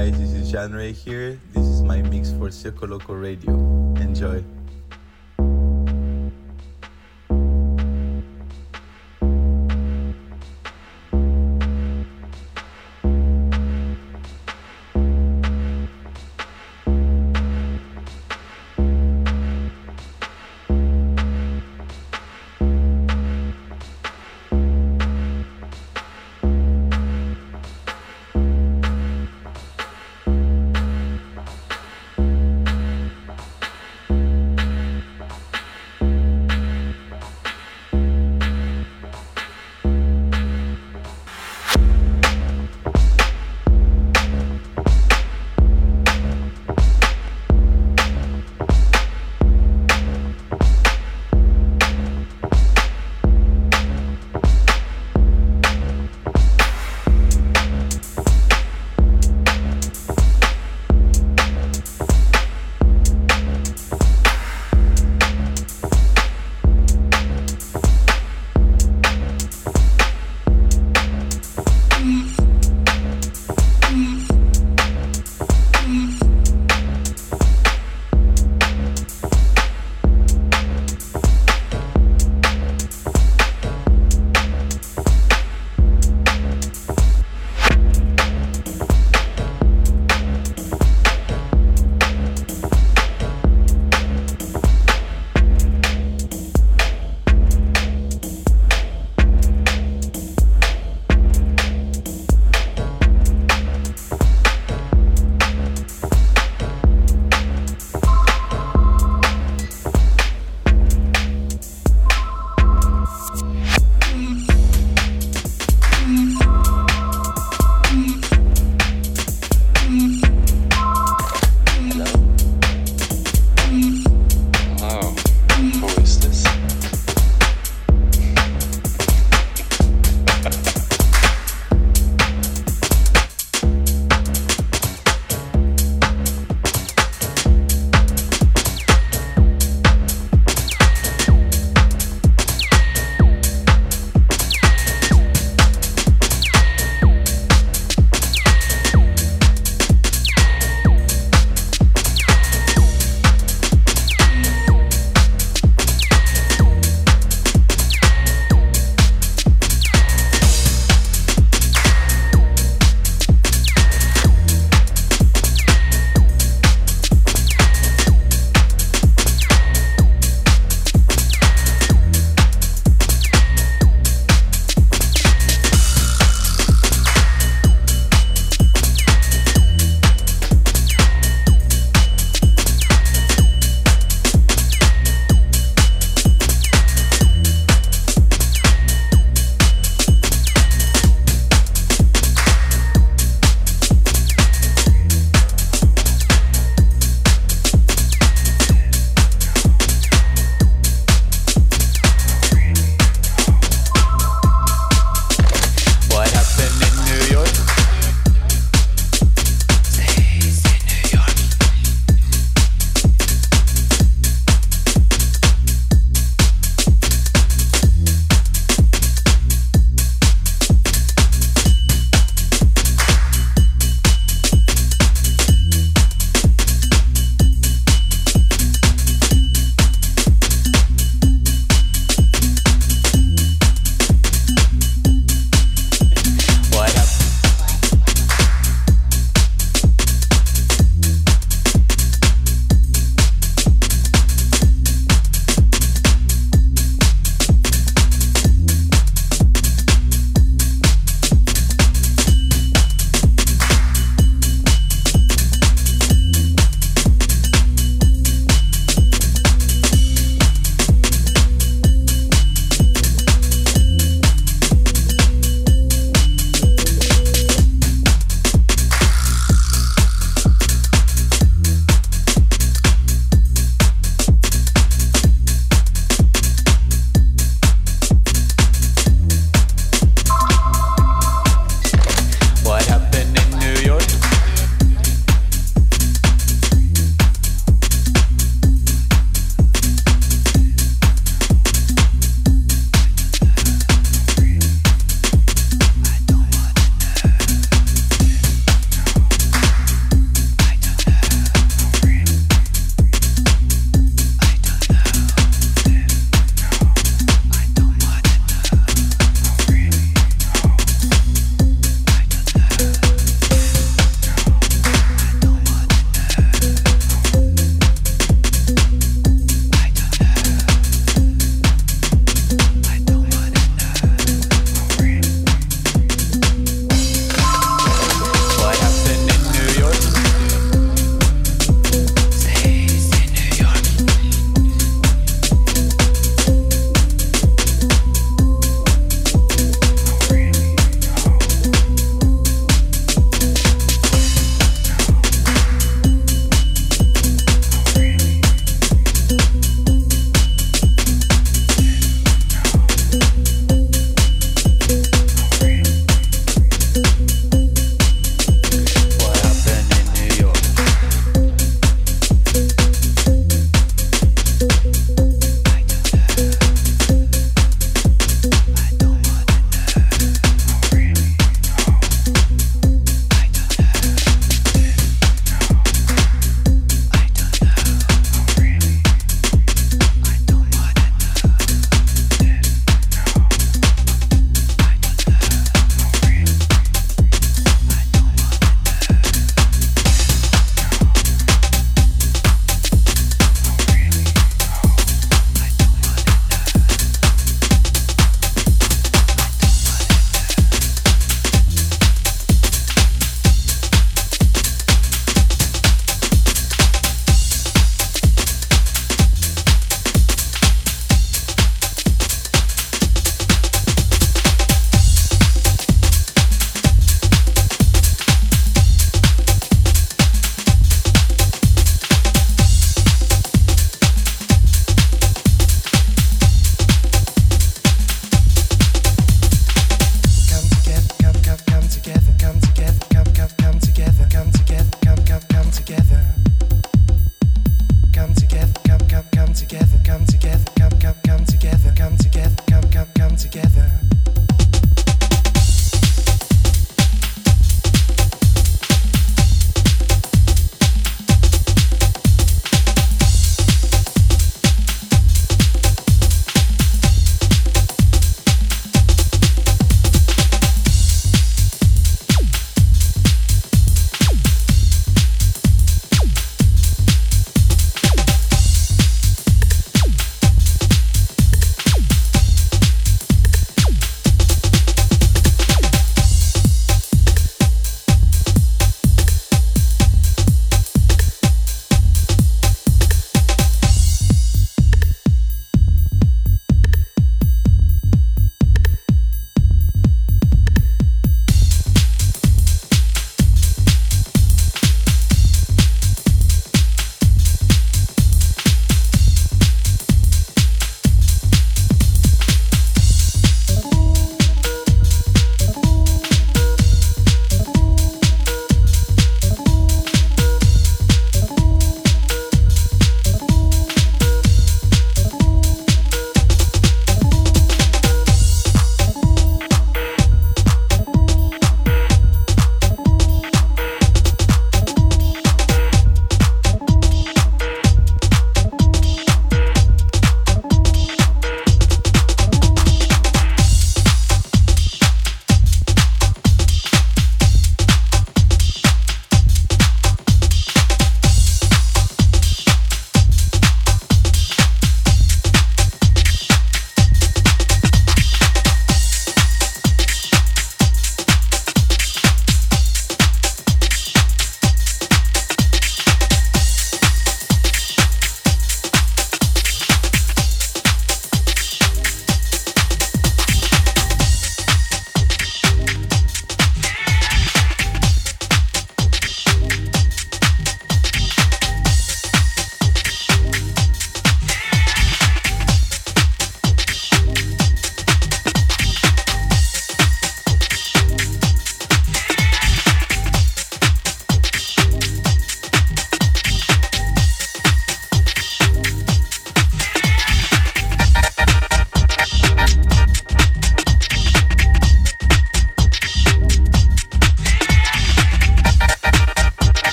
guys, this is Jan Ray here. This is my mix for Circo Loco Radio. Enjoy.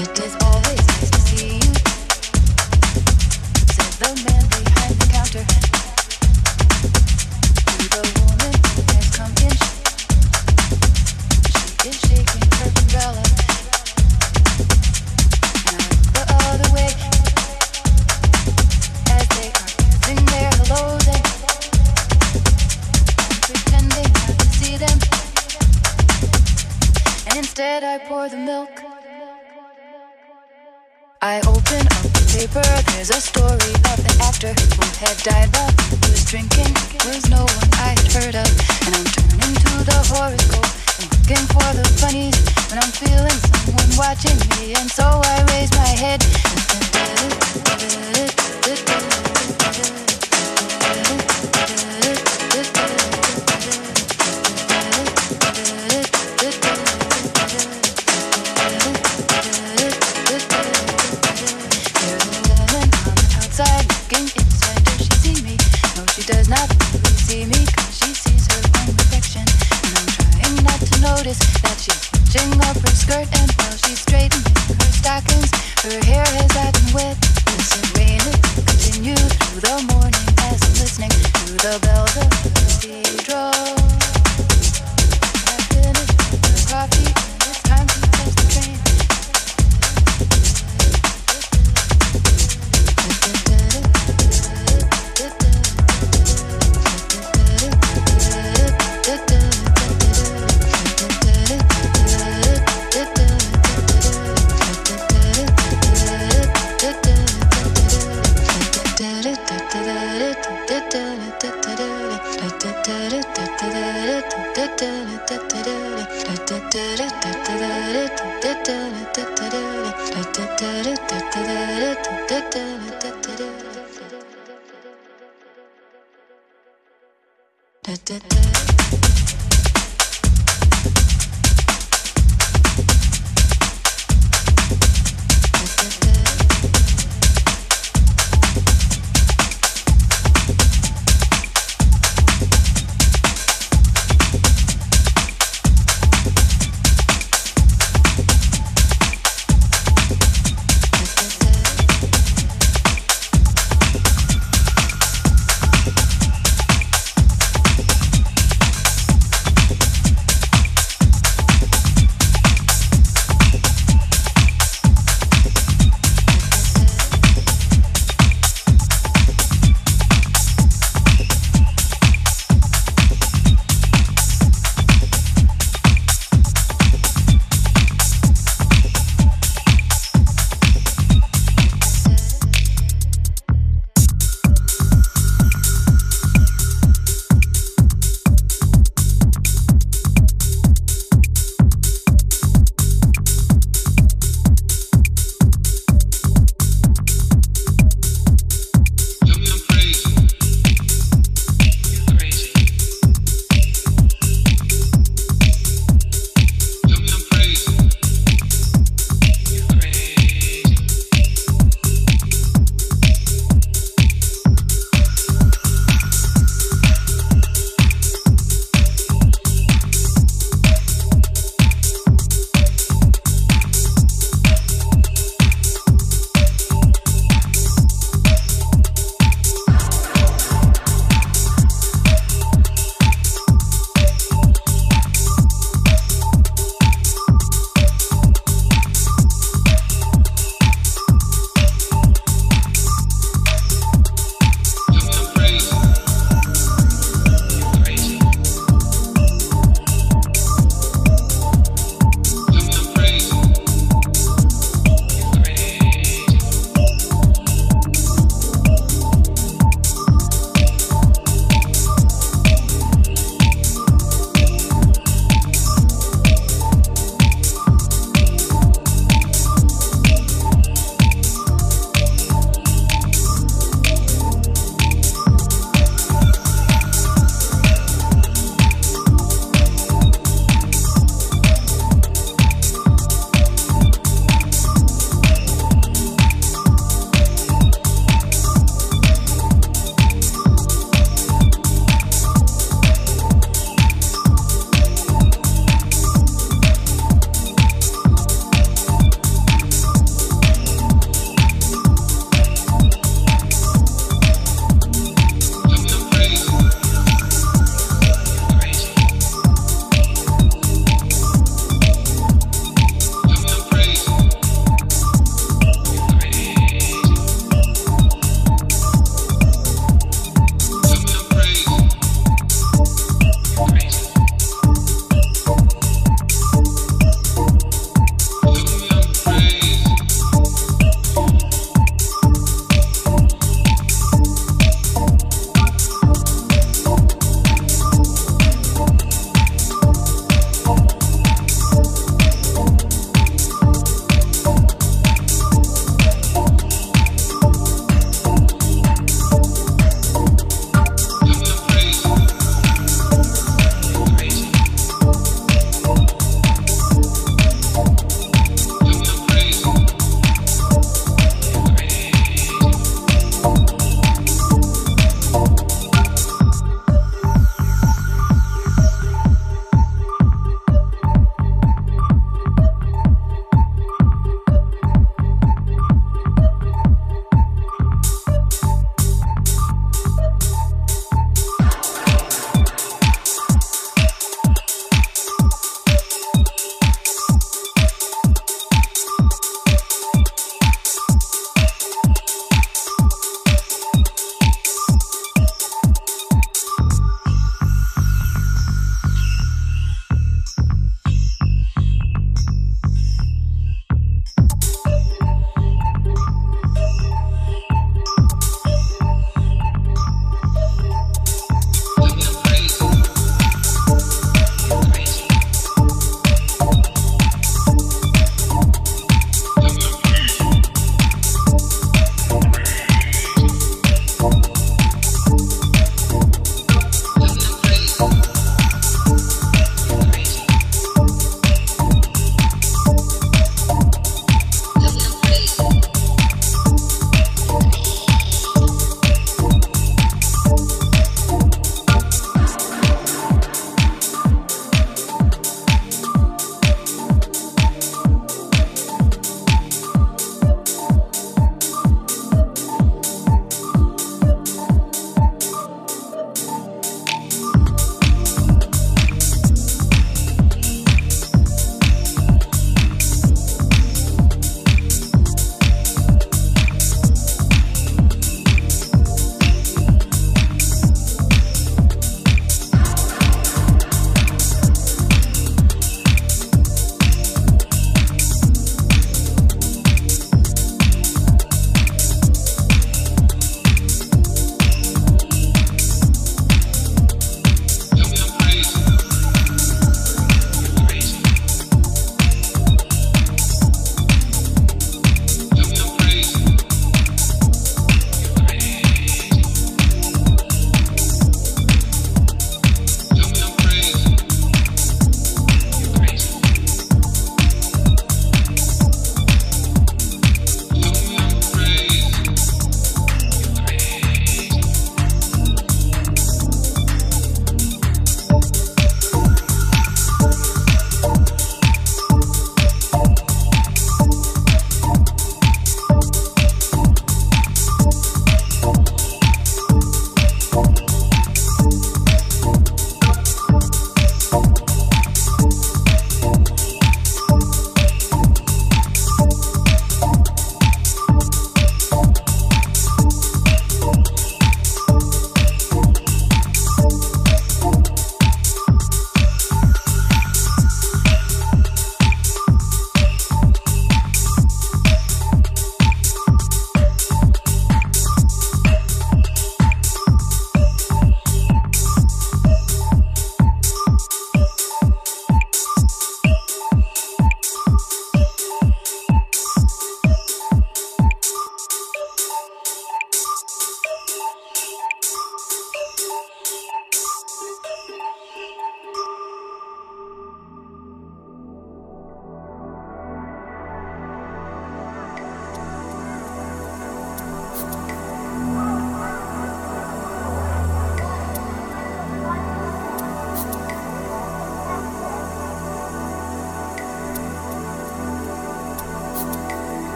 It is always nice to see you, the man behind the counter. paper, there's a story about the actor who had died while he was drinking. Was no one I'd heard of, and I'm turning to the horoscope and looking for the funnies. When I'm feeling someone watching me, and so I raise my head.